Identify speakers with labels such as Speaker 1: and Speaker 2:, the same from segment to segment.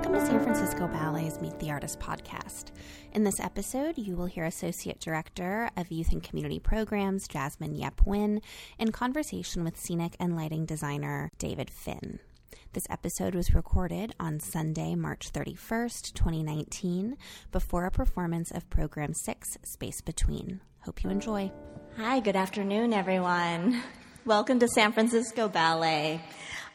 Speaker 1: Welcome to San Francisco Ballet's Meet the Artist podcast. In this episode, you will hear Associate Director of Youth and Community Programs, Jasmine Yep Win, in conversation with scenic and lighting designer David Finn. This episode was recorded on Sunday, March 31st, 2019, before a performance of Program 6, Space Between. Hope you enjoy.
Speaker 2: Hi, good afternoon, everyone. Welcome to San Francisco Ballet.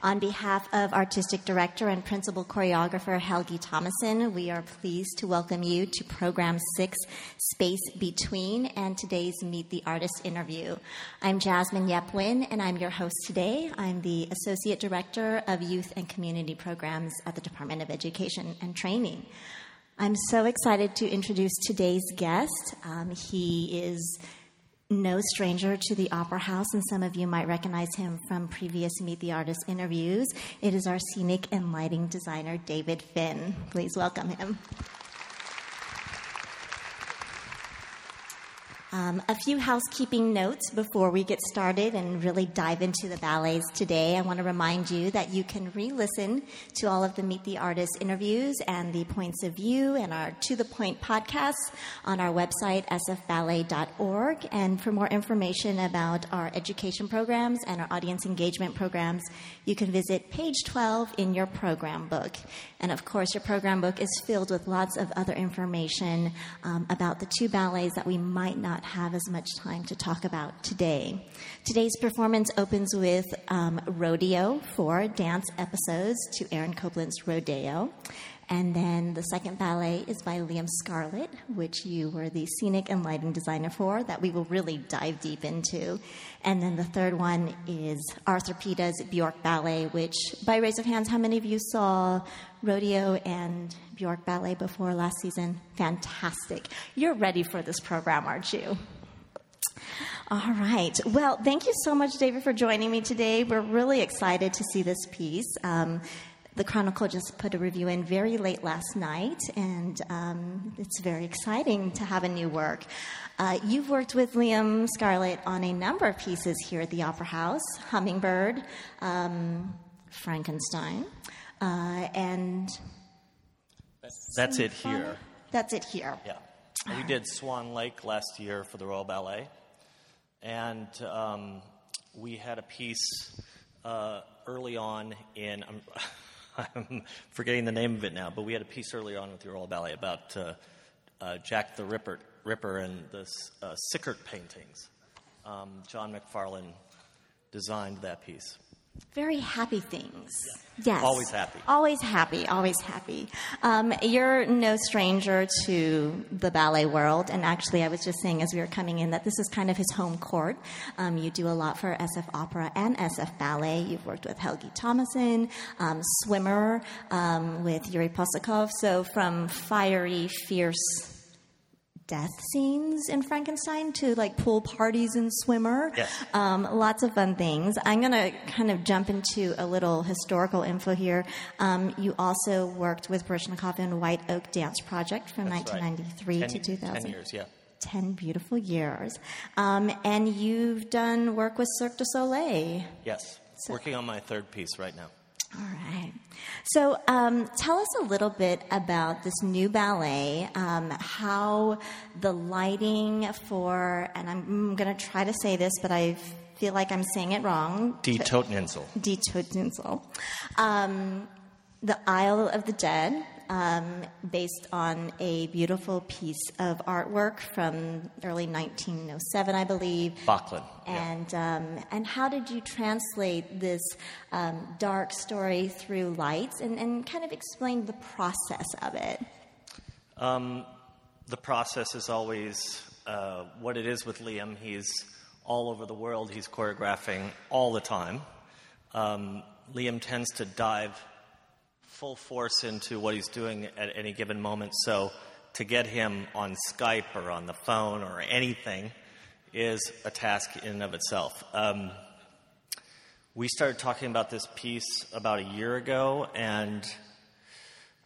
Speaker 2: On behalf of Artistic Director and Principal Choreographer Helgi Tomasson, we are pleased to welcome you to Program 6, Space Between, and today's Meet the Artist interview. I'm Jasmine Yepwin, and I'm your host today. I'm the Associate Director of Youth and Community Programs at the Department of Education and Training. I'm so excited to introduce today's guest. Um, he is no stranger to the Opera House, and some of you might recognize him from previous Meet the Artist interviews. It is our scenic and lighting designer, David Finn. Please welcome him. Um, a few housekeeping notes before we get started and really dive into the ballets today. I want to remind you that you can re listen to all of the Meet the Artist interviews and the points of view and our To the Point podcasts on our website, sfballet.org. And for more information about our education programs and our audience engagement programs, you can visit page 12 in your program book. And of course, your program book is filled with lots of other information um, about the two ballets that we might not have as much time to talk about today. Today's performance opens with um, Rodeo, four dance episodes to Aaron Copland's Rodeo. And then the second ballet is by Liam Scarlett, which you were the scenic and lighting designer for, that we will really dive deep into. And then the third one is Arthur Pita's Bjork Ballet, which, by raise of hands, how many of you saw Rodeo and Bjork Ballet before last season? Fantastic. You're ready for this program, aren't you? All right. Well, thank you so much, David, for joining me today. We're really excited to see this piece. Um, the Chronicle just put a review in very late last night, and um, it's very exciting to have a new work. Uh, you've worked with Liam Scarlett on a number of pieces here at the Opera House Hummingbird, um, Frankenstein, uh, and.
Speaker 3: That's it here.
Speaker 2: That's it here.
Speaker 3: Yeah. We did Swan Lake last year for the Royal Ballet, and um, we had a piece uh, early on in. I'm, forgetting the name of it now, but we had a piece earlier on with the Royal Ballet about uh, uh, Jack the Ripper, Ripper and the uh, Sickert paintings. Um, John Macfarlane designed that piece.
Speaker 2: Very happy things.
Speaker 3: Yeah.
Speaker 2: Yes.
Speaker 3: Always happy.
Speaker 2: Always happy. Always happy. Um, you're no stranger to the ballet world, and actually, I was just saying as we were coming in that this is kind of his home court. Um, you do a lot for SF Opera and SF Ballet. You've worked with Helgi Tomasson, um, Swimmer um, with Yuri Possokhov. So from fiery, fierce death scenes in Frankenstein to like pool parties in Swimmer.
Speaker 3: Yes.
Speaker 2: Um, lots of fun things. I'm going to kind of jump into a little historical info here. Um, you also worked with Baryshnikov in White Oak Dance Project from
Speaker 3: That's right.
Speaker 2: 1993
Speaker 3: Ten-
Speaker 2: to 2000.
Speaker 3: Ten years, yeah.
Speaker 2: 10 beautiful years. Um, and you've done work with Cirque du Soleil.
Speaker 3: Yes.
Speaker 2: So-
Speaker 3: Working on my third piece right now.
Speaker 2: All right. So um, tell us a little bit about this new ballet, um, how the lighting for, and I'm going to try to say this, but I feel like I'm saying it wrong.
Speaker 3: Die Toteninsel.
Speaker 2: Die. Um, the Isle of the Dead, um, based on a beautiful piece of artwork from early 1907, I believe.
Speaker 3: Böcklin. yeah.
Speaker 2: And um, and how did you translate this um, dark story through lights, and, and kind of explain the process of it?
Speaker 3: the process is always uh, what it is with Liam. He's all over the world. He's choreographing all the time. Um, Liam tends to dive full force into what he's doing at any given moment. So to get him on Skype or on the phone or anything is a task in and of itself. Um, we started talking about this piece about a year ago, and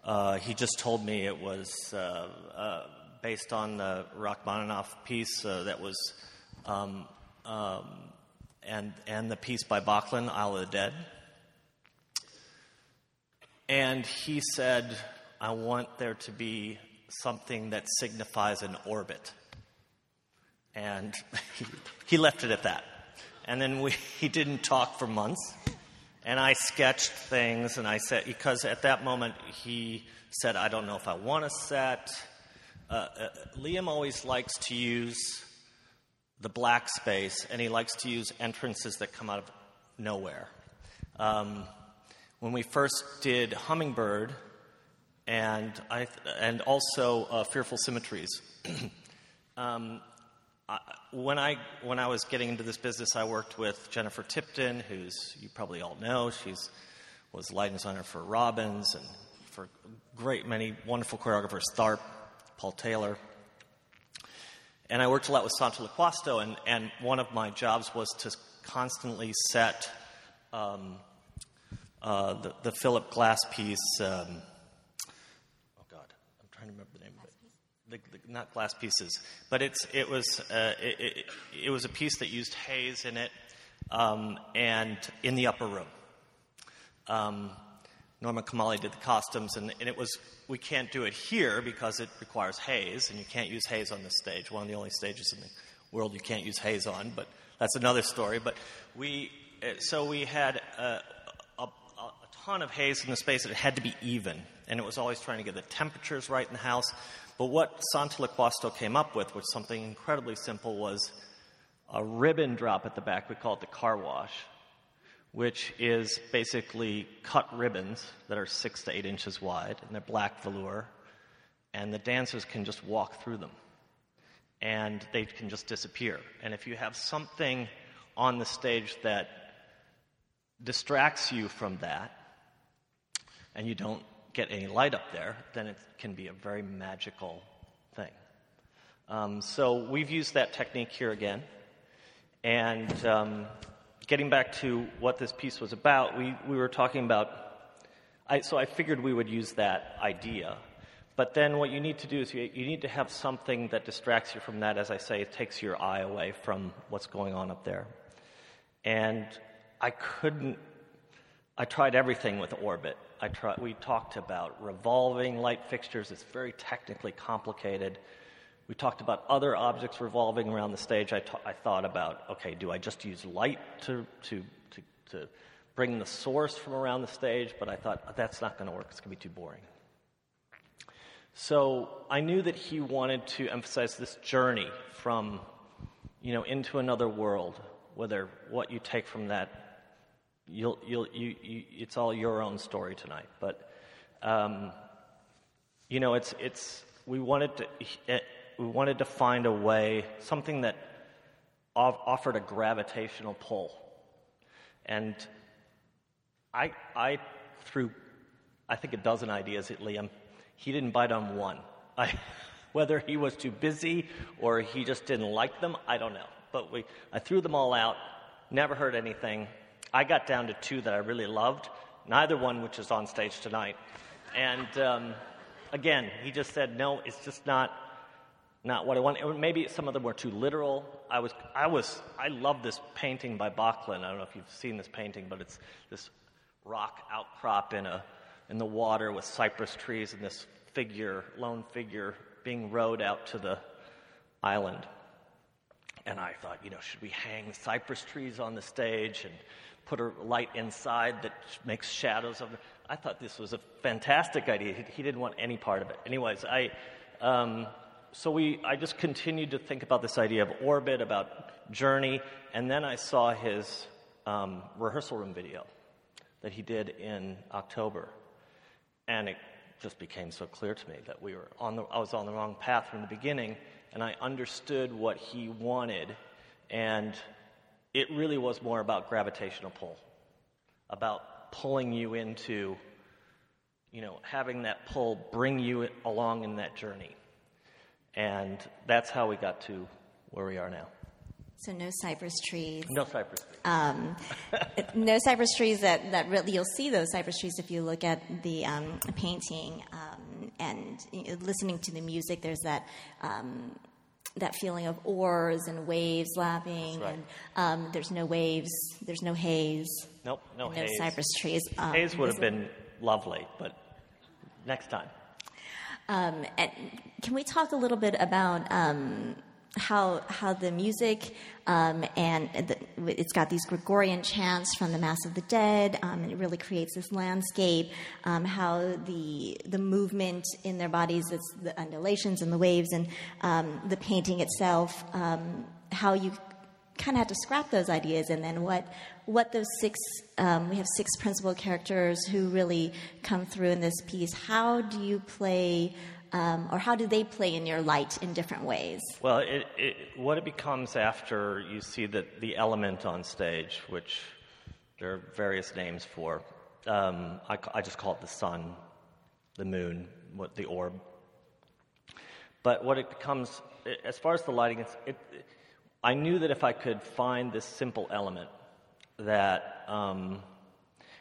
Speaker 3: uh, he just told me it was uh, uh, based on the Rachmaninoff piece uh, that was, um, um, and and the piece by Böcklin, Isle of the Dead. And he said, I want there to be something that signifies an orbit. And he, left it at that. And then we, he didn't talk for months. And I sketched things, and I said, because at that moment he said, I don't know if I want a set. Uh, uh, Liam always likes to use the black space, and he likes to use entrances that come out of nowhere. Um, when we first did Hummingbird, and I and also uh, Fearful Symmetries. um, I, when I when I was getting into this business, I worked with Jennifer Tipton, who's you probably all know. She's was lighting designer for Robbins and for a great many wonderful choreographers, Tharp, Paul Taylor. And I worked a lot with Santo Loquasto, and, and one of my jobs was to constantly set um, uh, the, the Philip Glass piece. Um, oh God, I'm trying to remember the name of it. The, the, not glass pieces, but it's it was uh, it, it, it, was a piece that used haze in it, um, and in the upper room. Um, Norma Kamali did the costumes, and, and, it was we can't do it here because it requires haze, and you can't use haze on this stage. One of the only stages in the world you can't use haze on, but that's another story. But we uh, so we had a ton of haze in the space, it had to be even, and it was always trying to get the temperatures right in the house. But what Santo Loquasto came up with, which something incredibly simple, was a ribbon drop at the back. We call it the car wash which is basically cut ribbons that are six to eight inches wide, and they're black velour, and the dancers can just walk through them. And they can just disappear. And if you have something on the stage that distracts you from that, and you don't get any light up there, then it can be a very magical thing. Um, so we've used that technique here again. And um, getting back to what this piece was about, we, we were talking about. I, so I figured we would use that idea. But then what you need to do is you, you need to have something that distracts you from that. As I say, it takes your eye away from what's going on up there. And I couldn't. I tried everything with Orbit. I tried, we talked about revolving light fixtures. It's very technically complicated. We talked about other objects revolving around the stage. I, thought about, okay, do I just use light to, to, to, to bring the source from around the stage? But I thought, oh, that's not going to work. It's going to be too boring. So I knew that he wanted to emphasize this journey from, you know, into another world. Whether what you take from that, you'll, you'll, you, you, it's all your own story tonight. But, um, you know, it's, it's, we wanted to, we wanted to find a way, something that offered a gravitational pull. And I, I threw, I think, a dozen ideas at Liam. He didn't bite on one. I, whether he was too busy or he just didn't like them, I don't know. But we, I threw them all out, never heard anything. I got down to two that I really loved, neither one which is on stage tonight. And um, again, he just said, no, it's just not not what I want. Maybe some of them were too literal. I was, I was, I love this painting by Böcklin. I don't know if you've seen this painting, but it's this rock outcrop in a, in the water with cypress trees and this figure, lone figure, being rowed out to the island. And I thought, you know, should we hang cypress trees on the stage and put a light inside that makes shadows of it? I thought this was a fantastic idea. He, he didn't want any part of it. Anyways, I. Um, so we, I just continued to think about this idea of orbit, about journey, and then I saw his um, rehearsal room video that he did in October, and it just became so clear to me that we were on the, I was on the wrong path from the beginning, and I understood what he wanted, and it really was more about gravitational pull, about pulling you into, you know, having that pull bring you along in that journey. And that's how we got to where we are now.
Speaker 2: So no cypress trees.
Speaker 3: No cypress trees.
Speaker 2: Um, no cypress trees that, that really, you'll see those cypress trees if you look at the um, painting um, and listening to the music. There's that um, that feeling of oars and waves lapping,
Speaker 3: right.
Speaker 2: and um, there's no waves, there's no haze.
Speaker 3: Nope, no,
Speaker 2: no
Speaker 3: haze.
Speaker 2: cypress trees.
Speaker 3: Um, haze would have been lovely, but next time.
Speaker 2: Um, and can we talk a little bit about um, how how the music um, and the, it's got these Gregorian chants from the Mass of the Dead, um, and it really creates this landscape. Um, how the the movement in their bodies, it's the undulations and the waves, and um, the painting itself. how you kind of had to scrap those ideas, and then what what those six um, we have six principal characters who really come through in this piece. How do you play? Um, or how do they play in your light in different ways?
Speaker 3: Well, it, it, what it becomes after you see the, the element on stage, which there are various names for. Um, I, I, just call it the sun, the moon, what the orb. But what it becomes, as far as the lighting, it, I knew that if I could find this simple element, that, um,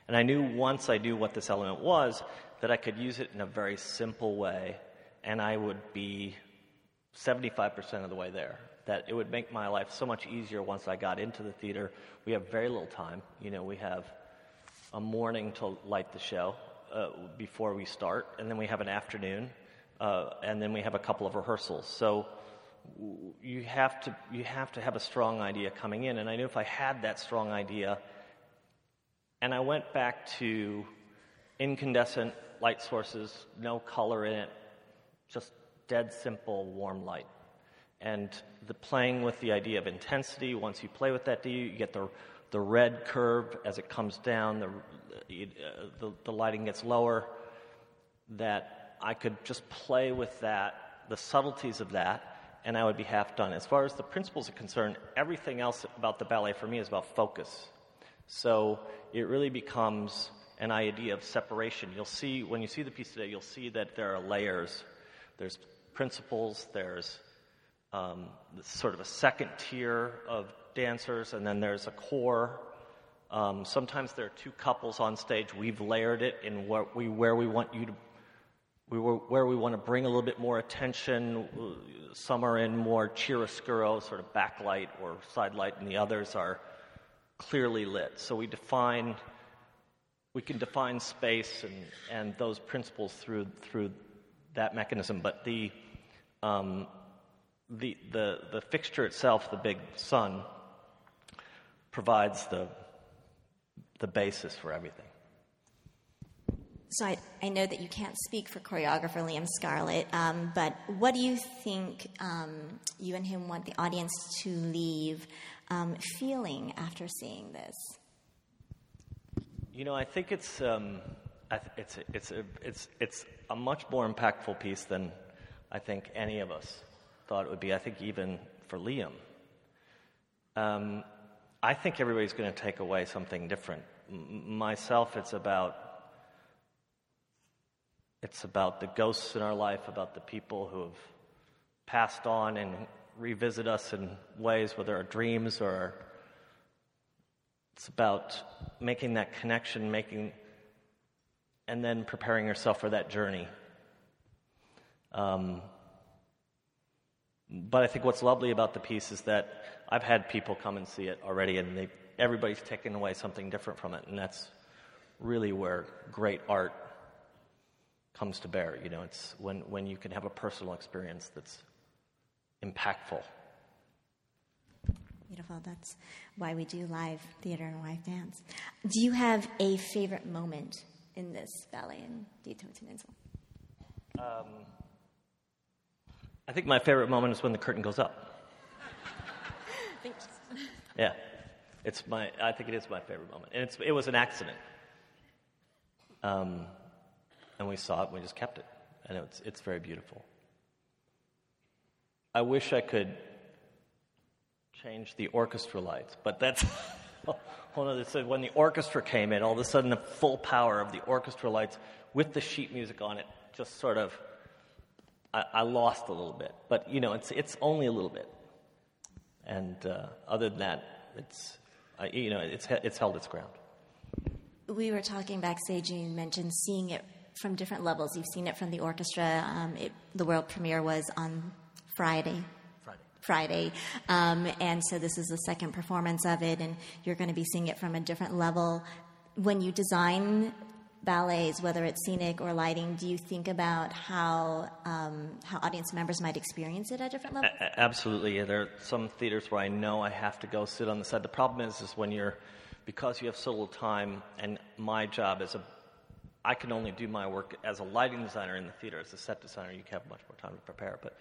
Speaker 3: and I knew once I knew what this element was, that I could use it in a very simple way, and I would be 75% of the way there. That it would make my life so much easier once I got into the theater. We have very little time. You know, we have a morning to light the show uh, before we start, and then we have an afternoon, uh, and then we have a couple of rehearsals. So you have to you have to have a strong idea coming in and i knew if i had that strong idea and i went back to incandescent light sources no color in it just dead simple warm light and the playing with the idea of intensity once you play with that you get the the red curve as it comes down the, the, the lighting gets lower that i could just play with that the subtleties of that and I would be half done. As far as the principles are concerned, everything else about the ballet for me is about focus. So it really becomes an idea of separation. You'll see, when you see the piece today, you'll see that there are layers. There's principles, there's um, sort of a second tier of dancers, and then there's a core. Um, sometimes there are two couples on stage. We've layered it in what we, where we want you to we where we want to bring a little bit more attention. Some are in more chiaroscuro, sort of backlight or side light, and the others are clearly lit. So we define, we can define space and, and those principles through, through that mechanism. But the, um, the, the, the fixture itself, the big sun, provides the, the basis for everything.
Speaker 2: So I, I know that you can't speak for choreographer Liam Scarlett, um, but what do you think um, you and him want the audience to leave um, feeling after seeing this?
Speaker 3: You know, I think it's um, it's it's a, it's it's a much more impactful piece than I think any of us thought it would be. I think even for Liam. Um, I think everybody's going to take away something different. M- myself, it's about it's about the ghosts in our life, about the people who have passed on and revisit us in ways, whether our dreams or it's about making that connection, making, and then preparing yourself for that journey. Um, but I think what's lovely about the piece is that I've had people come and see it already, and they, everybody's taken away something different from it, and that's really where great art comes to bear. You know, it's when, when you can have a personal experience that's impactful.
Speaker 2: Beautiful. That's why we do live theater and live dance. Do you have a favorite moment in this valley in Die Toteninsel? Um,
Speaker 3: I think my favorite moment is when the curtain goes up.
Speaker 2: Thanks.
Speaker 3: Yeah, it's my. I think it is my favorite moment, and it's, it was an accident. Um, and we saw it and we just kept it. And it's, it's very beautiful. I wish I could change the orchestra lights, but that's whole other thing. When the orchestra came in, all of a sudden the full power of the orchestra lights with the sheet music on it just sort of, I, I lost a little bit. But, you know, it's, it's only a little bit. And uh, other than that, it's, uh, you know, it's, it's held its ground.
Speaker 2: We were talking backstage, and you mentioned seeing it from different levels. You've seen it from the orchestra. Um, it, the world premiere was on
Speaker 3: Friday.
Speaker 2: Friday. Um, and so this is the second performance of it, and you're going to be seeing it from a different level. When you design ballets, whether it's scenic or lighting, do you think about how um, how audience members might experience it at different levels?
Speaker 3: A- absolutely. There are some theaters where I know I have to go sit on the side. The problem is, is when you're because you have so little time, and my job is a I can only do my work as a lighting designer in the theater. As a set designer, you have much more time to prepare, but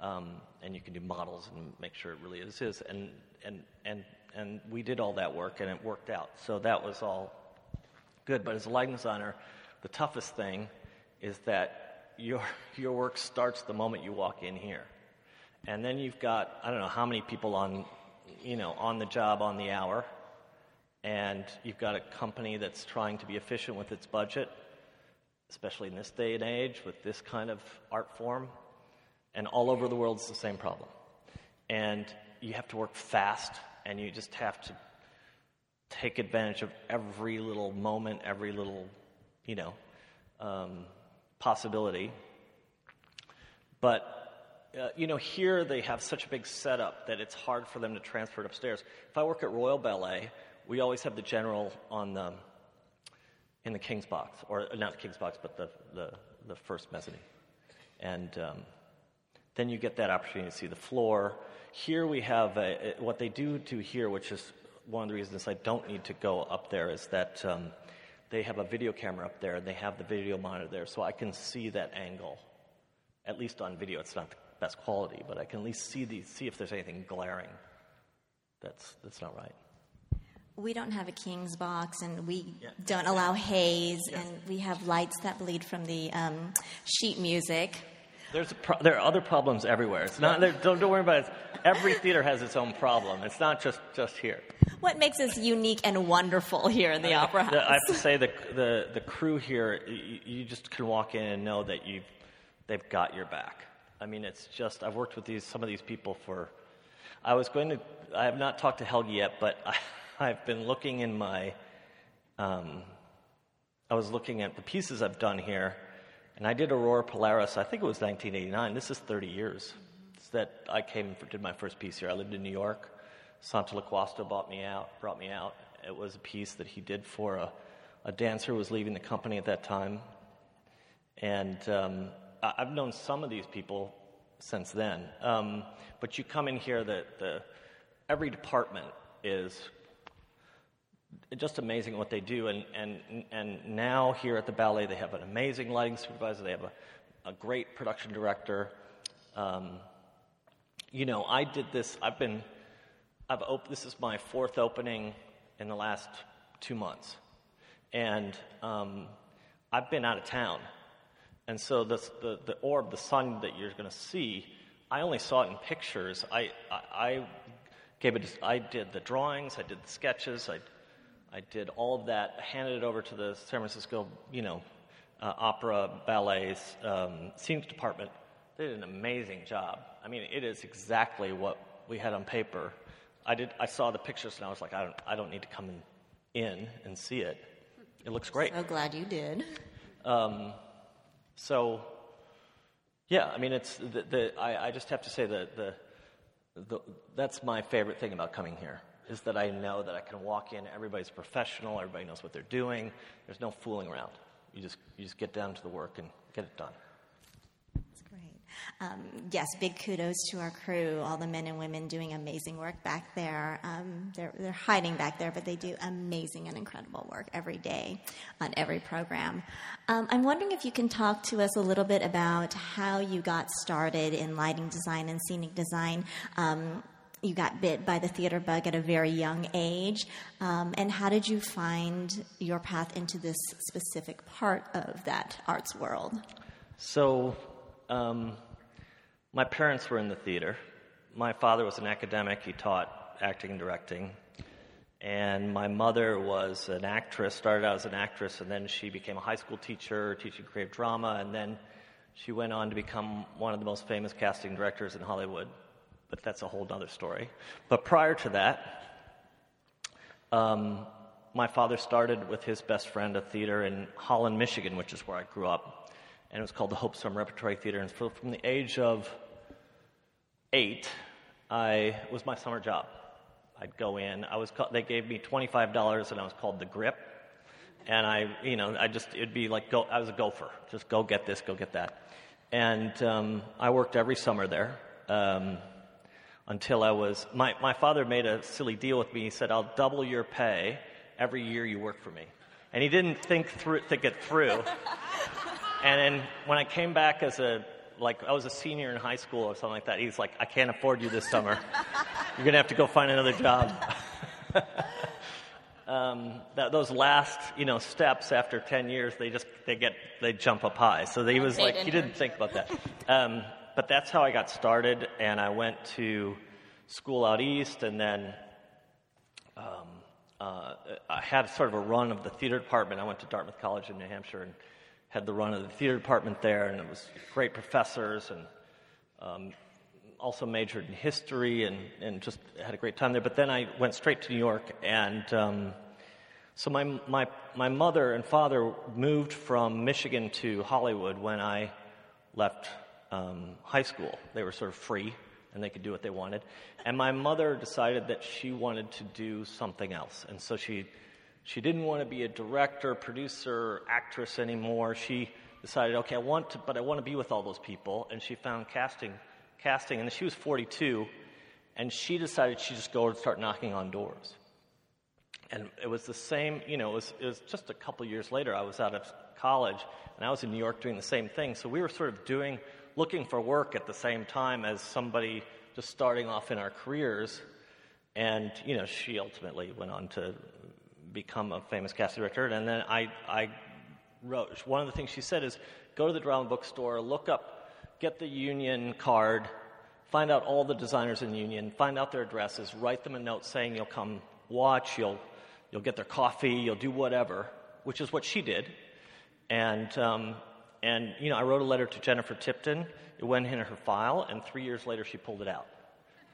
Speaker 3: um, and you can do models and make sure it really is is. And and and and we did all that work, and it worked out. So that was all good. But as a lighting designer, the toughest thing is that your your work starts the moment you walk in here, and then you've got I don't know how many people on you know on the job on the hour and you've got a company that's trying to be efficient with its budget, especially in this day and age with this kind of art form. And all over the world, it's the same problem. And you have to work fast, and you just have to take advantage of every little moment, every little, you know, um, possibility. But uh, you know, here they have such a big setup that it's hard for them to transfer it upstairs. If I work at Royal Ballet, we always have the general on the in the king's box, or not the king's box, but the the, the first mezzanine, and um, then you get that opportunity to see the floor. Here we have a, what they do do here, which is one of the reasons I don't need to go up there, is that um, they have a video camera up there and they have the video monitor there, so I can see that angle. At least on video, it's not the best quality, but I can at least see the, see if there's anything glaring that's that's not right
Speaker 2: we don't have a king's box and we yeah. don't allow haze yes. and we have lights that bleed from the um, sheet music
Speaker 3: there's pro- there are other problems everywhere. It's not don't, don't worry about it. Every theater has its own problem. It's not just just here.
Speaker 2: What makes us unique and wonderful here in the
Speaker 3: I,
Speaker 2: opera house
Speaker 3: i have to say the, the, the crew here you, you just can walk in and know that you they've got your back. I mean it's just i've worked with these some of these people for i was going to i have not talked to Helgi yet but I, I've been looking in my, um, I was looking at the pieces I've done here, and I did Aurora Polaris, I think it was 1989. This is 30 years that I came for, did my first piece here. I lived in New York. Santo Loquasto bought me out, brought me out. It was a piece that he did for a, a dancer who was leaving the company at that time. And um, I've known some of these people since then. Um, but you come in here, the, the, every department is just amazing what they do. And, and, and now here at the ballet, they have an amazing lighting supervisor, they have a, a great production director. Um, you know, I did this, I've been, I've op- this is my fourth opening in the last two months. And um, I've been out of town. And so this, the, the orb, the sun that you're going to see, I only saw it in pictures. I, I, I gave it, I did the drawings, I did the sketches, I I did all of that, handed it over to the San Francisco, you know, uh, opera, ballets, um, scenic department. They did an amazing job. I mean, it is exactly what we had on paper. I did. I saw the pictures and I was like, I don't. I don't need to come in, in and see it. It looks great.
Speaker 2: So glad you did.
Speaker 3: Um, so, yeah. I mean, it's the. the I, I, just have to say that the, the. That's my favorite thing about coming here is that I know that I can walk in, everybody's professional, everybody knows what they're doing. There's no fooling around. You just, you just get down to the work and get it done.
Speaker 2: That's great. Um, yes, big kudos to our crew, all the men and women doing amazing work back there. Um, they're, they're hiding back there, but they do amazing and incredible work every day on every program. Um, I'm wondering if you can talk to us a little bit about how you got started in lighting design and scenic design. You got bit by the theater bug at a very young age. Um, and how did you find your path into this specific part of that arts world?
Speaker 3: So, um, my parents were in the theater. My father was an academic, he taught acting and directing. And my mother was an actress, started out as an actress, and then she became a high school teacher, teaching creative drama, and then she went on to become one of the most famous casting directors in Hollywood but that's a whole other story. But prior to that, um, my father started with his best friend a theater in Holland, Michigan, which is where I grew up. And it was called the Hope Summer Repertory Theater. And so from the age of eight, I, it was my summer job. I'd go in. I was, they gave me $25 and I was called the grip. And I, you know, I just, it'd be like, go, I was a gopher. Just go get this, go get that. And um, I worked every summer there um, until I was, my, my father made a silly deal with me. He said, I'll double your pay every year you work for me. And he didn't think, through, think it through. and then when I came back as a, like, I was a senior in high school or something like that, he's like, I can't afford you this summer. You're going to have to go find another job. um, that, those last, you know, steps after 10 years, they just, they get, they jump up high. So he was like, he didn't think about that. Um, but that's how I got started, and I went to school out east, and then um, uh, I had sort of a run of the theater department. I went to Dartmouth College in New Hampshire and had the run of the theater department there, and it was great professors, and um, also majored in history, and, and just had a great time there. But then I went straight to New York, and um, so my, my, my mother and father moved from Michigan to Hollywood when I left um, high school. They were sort of free and they could do what they wanted. And my mother decided that she wanted to do something else. And so she, she didn't want to be a director, producer, actress anymore. She decided, okay, I want to, but I want to be with all those people. And she found casting, casting, and she was 42, and she decided she'd just go and start knocking on doors. And it was the same, you know, it was, it was just a couple years later, I was out of college, and I was in New York doing the same thing. So we were sort of doing looking for work at the same time as somebody just starting off in our careers. And, you know, she ultimately went on to become a famous casting director. And then I, I wrote, one of the things she said is go to the drama bookstore, look up, get the union card, find out all the designers in the union, find out their addresses, write them a note saying you'll come watch, you'll, you'll get their coffee, you'll do whatever, which is what she did. And um, and, you know, I wrote a letter to Jennifer Tipton. It went in her file, and three years later she pulled it out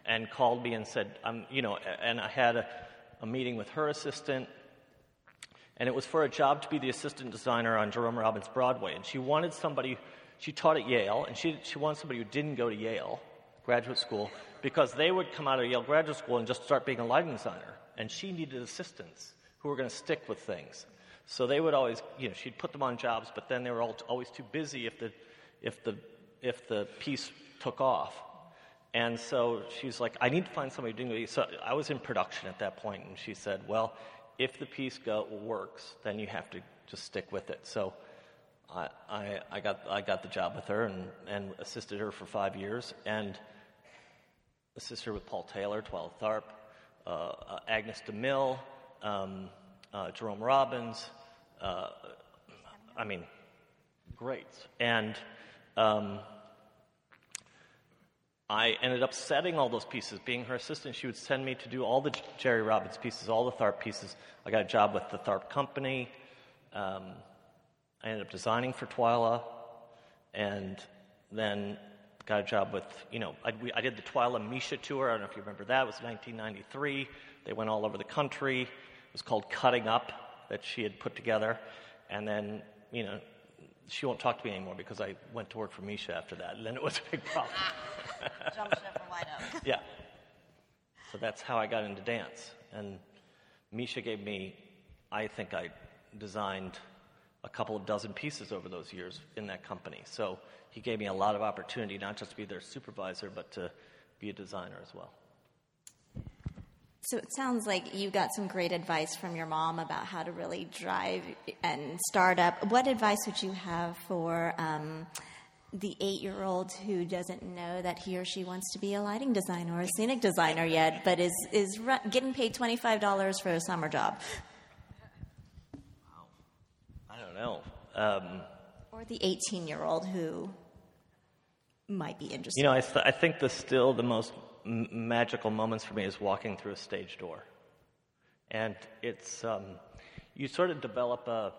Speaker 3: and called me and said, um, you know, and I had a, a meeting with her assistant, and it was for a job to be the assistant designer on Jerome Robbins Broadway. And she wanted somebody, she taught at Yale, and she, she wanted somebody who didn't go to Yale graduate school because they would come out of Yale graduate school and just start being a lighting designer. And she needed assistants who were going to stick with things. So they would always, you know, she'd put them on jobs, but then they were all, always too busy if the, if the, if the piece took off. And so she's like, I need to find somebody doing it. So I was in production at that point, and she said, Well, if the piece go, works, then you have to just stick with it. So I, I, I, got, I got the job with her and, and assisted her for five years, and assisted her with Paul Taylor, Twyla Tharp, uh, uh, Agnes DeMille, um, uh, Jerome Robbins, uh, I mean, great. And um, I ended up setting all those pieces. Being her assistant, she would send me to do all the Jerry Robbins pieces, all the Tharp pieces. I got a job with the Tharp Company. Um, I ended up designing for Twyla, and then got a job with, you know, I, we, I did the Twyla Misha tour. I don't know if you remember that. It was 1993. They went all over the country. It was called Cutting Up that she had put together. And then, you know, she won't talk to me anymore because I went to work for Misha after that. And then it was a big problem.
Speaker 2: Jump ship for White Oak.
Speaker 3: yeah. So that's how I got into dance. And Misha gave me, I think I designed a couple of dozen pieces over those years in that company. So he gave me a lot of opportunity, not just to be their supervisor, but to be a designer as well.
Speaker 2: So it sounds like you got some great advice from your mom about how to really drive and start up. What advice would you have for um, the eight year old who doesn't know that he or she wants to be a lighting designer or a scenic designer yet, but is, is getting paid $25 for a summer job? Wow.
Speaker 3: I don't know. Um,
Speaker 2: or the 18 year old who might be interested.
Speaker 3: You know, I, th- I think the still the most magical moments for me is walking through a stage door. And it's, um, you sort of develop a,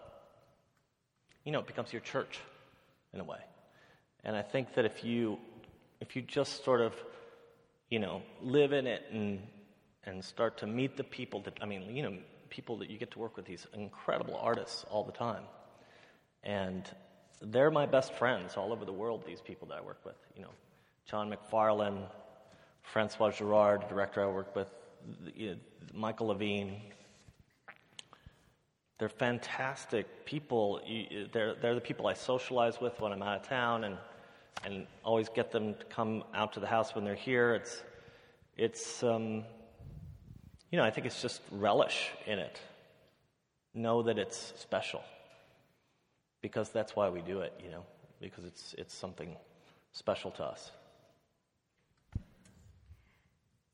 Speaker 3: you know, it becomes your church in a way. And I think that if you, if you just sort of, you know, live in it and, and start to meet the people that, I mean, you know, people that you get to work with, these incredible artists all the time. And they're my best friends all over the world, these people that I work with. You know, John Macfarlane, Francois Girard, the director I work with, you know, Michael Levine, they're fantastic people. They're, they're the people I socialize with when I'm out of town and, and always get them to come out to the house when they're here. It's, it's um, you know, I think it's just relish in it. Know that it's special because that's why we do it, you know, because it's, it's something special to us.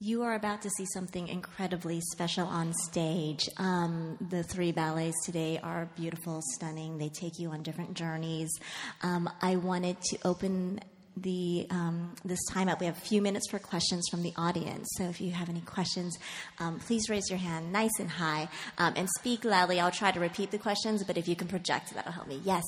Speaker 2: You are about to see something incredibly special on stage. Um, the three ballets today are beautiful, stunning. They take you on different journeys. Um, I wanted to open the um, this time up. We have a few minutes for questions from the audience. So if you have any questions, um, please raise your hand nice and high um, and speak loudly. I'll try to repeat the questions, but if you can project, that'll help me. Yes.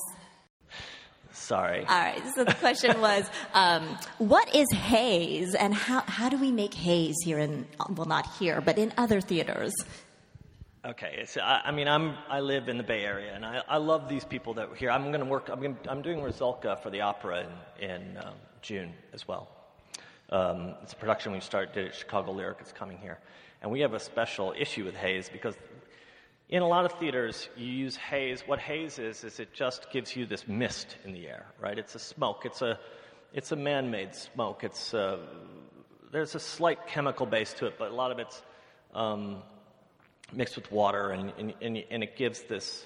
Speaker 3: Sorry.
Speaker 2: All right. So the question was, um, what is haze, and how how do we make haze here in well, not here, but in other theaters?
Speaker 3: Okay, it's, I, I mean, I'm, I live in the Bay Area, and I, I love these people that were here. I'm going to work. I'm, gonna, I'm doing Rusalka for the opera in, in um, June as well. Um, it's a production we started did at Chicago Lyric. It's coming here, and we have a special issue with haze because in a lot of theaters you use haze. What haze is is it just gives you this mist in the air, right? It's a smoke. It's a it's a man-made smoke. It's uh, there's a slight chemical base to it, but a lot of it's um, mixed with water, and, and, and, and it gives this.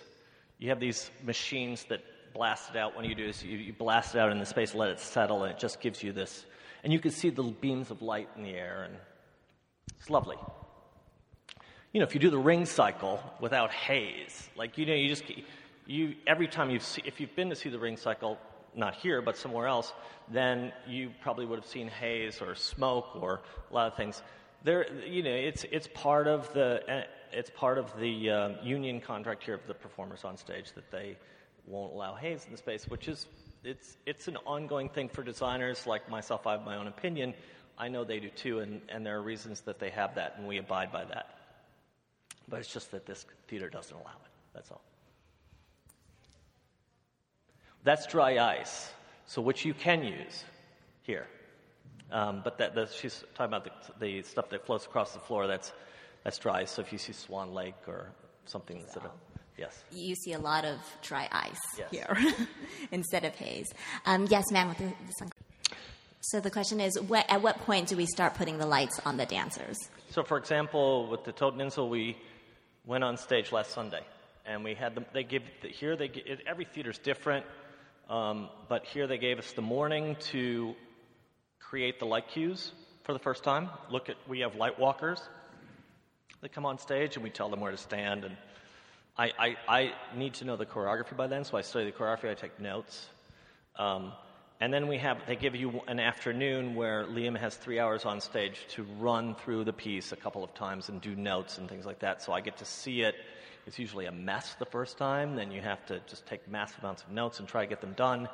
Speaker 3: You have these machines that blast it out. When you do this, you, you blast it out in the space, let it settle, and it just gives you this. And you can see the beams of light in the air, and it's lovely. You know, if you do the ring cycle without haze, like you know, you just you every time you've see, if you've been to see the ring cycle, not here but somewhere else, then you probably would have seen haze or smoke or a lot of things. There, you know, it's it's part of the eh, it's part of the uh, union contract here of the performers on stage that they won't allow haze in the space, which is it's it's an ongoing thing for designers like myself. I have my own opinion. I know they do too, and, and there are reasons that they have that, and we abide by that. But it's just that this theater doesn't allow it. That's all. That's dry ice, so which you can use here. Um, but that, that, she's talking about the, the stuff that floats across the floor. That's that's dry. So if you see Swan Lake or something sort of yes.
Speaker 2: You see a lot of dry ice
Speaker 3: Yes.
Speaker 2: here instead of haze. Um, yes, ma'am. With the, this one. So the question is, wh- at what point do we start putting the lights on the dancers?
Speaker 3: So, for example, with the Toteninsel, we went on stage last Sunday, and we had them. They give here. They gi- it, every theater's different, um, but here they gave us the morning to create the light cues for the first time. Look at we have light walkers. They come on stage, and we tell them where to stand. And I, I, I need to know the choreography by then, so I study the choreography. I take notes. Um, and then we have, they give you an afternoon where Liam has three hours on stage to run through the piece a couple of times and do notes and things like that. So I get to see it. It's usually a mess the first time. Then you have to just take massive amounts of notes and try to get them done.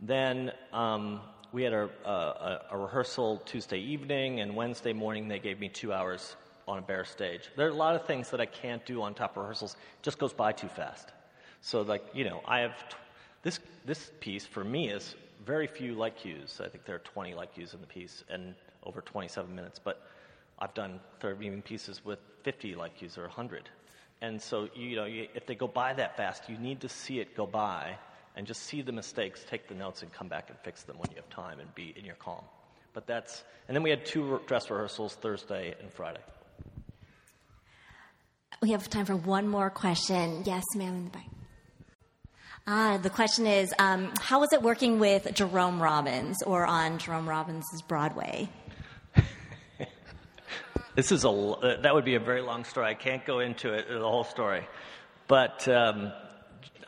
Speaker 3: Then um, we had a, a, a rehearsal Tuesday evening, and Wednesday morning they gave me two hours on a bare stage. There are a lot of things that I can't do on top of rehearsals. It just goes by too fast. So, like, you know, I have t- this, this piece for me is very few light cues. I think there are 20 light cues in the piece and over 27 minutes. But I've done third evening pieces with 50 light cues or 100. And so, you know, you, if they go by that fast, you need to see it go by and just see the mistakes, take the notes, and come back and fix them when you have time and be in your calm. But that's, and then we had two re- dress rehearsals Thursday and Friday.
Speaker 2: We have time for one more question. Yes, ma'am, in the back. Ah, the question is, um, how was it working with Jerome Robbins or on Jerome Robbins' Broadway?
Speaker 3: This is a uh, that would be a very long story. I can't go into it the whole story, but um,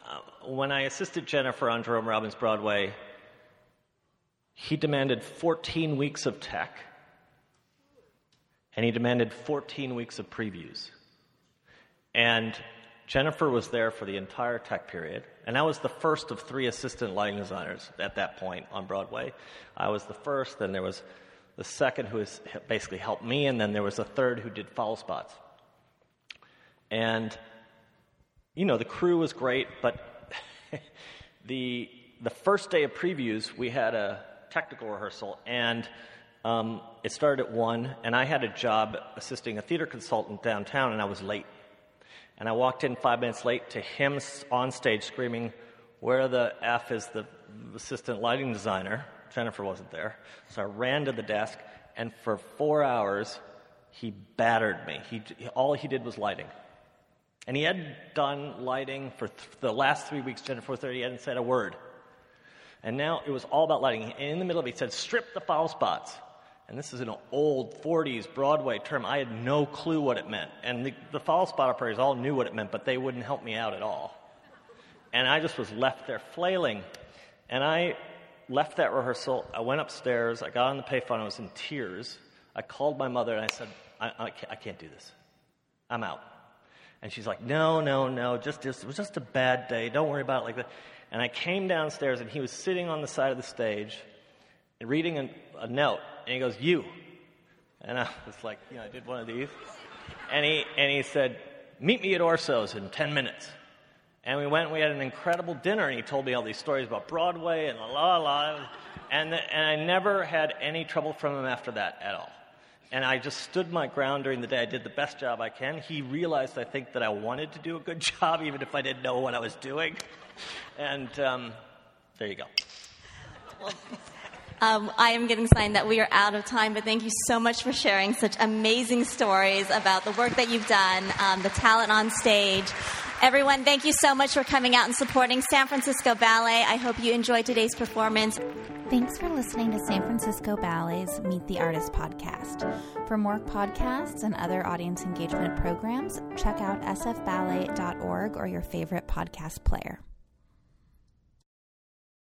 Speaker 3: uh, when I assisted Jennifer on Jerome Robbins Broadway, he demanded 14 weeks of tech, and he demanded 14 weeks of previews, and Jennifer was there for the entire tech period, and I was the first of three assistant lighting designers at that point on Broadway. I was the first, then there was the second who basically helped me, and then there was a third who did follow spots. And you know, the crew was great, but the the first day of previews, we had a technical rehearsal, and um, it started at one, and I had a job assisting a theater consultant downtown, and I was late. And I walked in five minutes late to him on stage screaming, Where the F is the assistant lighting designer? Jennifer wasn't there. So I ran to the desk, and for four hours, he battered me. He, all he did was lighting. And he had done lighting for th- the last three weeks, Jennifer was there, he hadn't said a word. And now it was all about lighting. And in the middle of it, he said, strip the follow spots. And this is an old 40s Broadway term. I had no clue what it meant. And the, the follow spot operators all knew what it meant, but they wouldn't help me out at all. And I just was left there flailing. And I left that rehearsal. I went upstairs. I got on the payphone. I was in tears. I called my mother and I said, I, I, can't, I can't do this. I'm out. And she's like, no, no, no, just, just, it was just a bad day. Don't worry about it like that. And I came downstairs and he was sitting on the side of the stage reading a, a note. And he goes, you. And I was like, you know, I did one of these. And he, and he said, meet me at Orso's in 10 minutes. And we went, we had an incredible dinner, and he told me all these stories about Broadway and la la la. And, the, and I never had any trouble from him after that at all. And I just stood my ground during the day. I did the best job I can. He realized, I think, that I wanted to do a good job, even if I didn't know what I was doing. And um, there you go.
Speaker 2: Um, I am getting signed that we are out of time, but thank you so much for sharing such amazing stories about the work that you've done, um, the talent on stage. Everyone, thank you so much for coming out and supporting San Francisco Ballet. I hope you enjoyed today's performance.
Speaker 1: Thanks for listening to San Francisco Ballet's Meet the Artist podcast. For more podcasts and other audience engagement programs, check out sfballet.org or your favorite podcast player.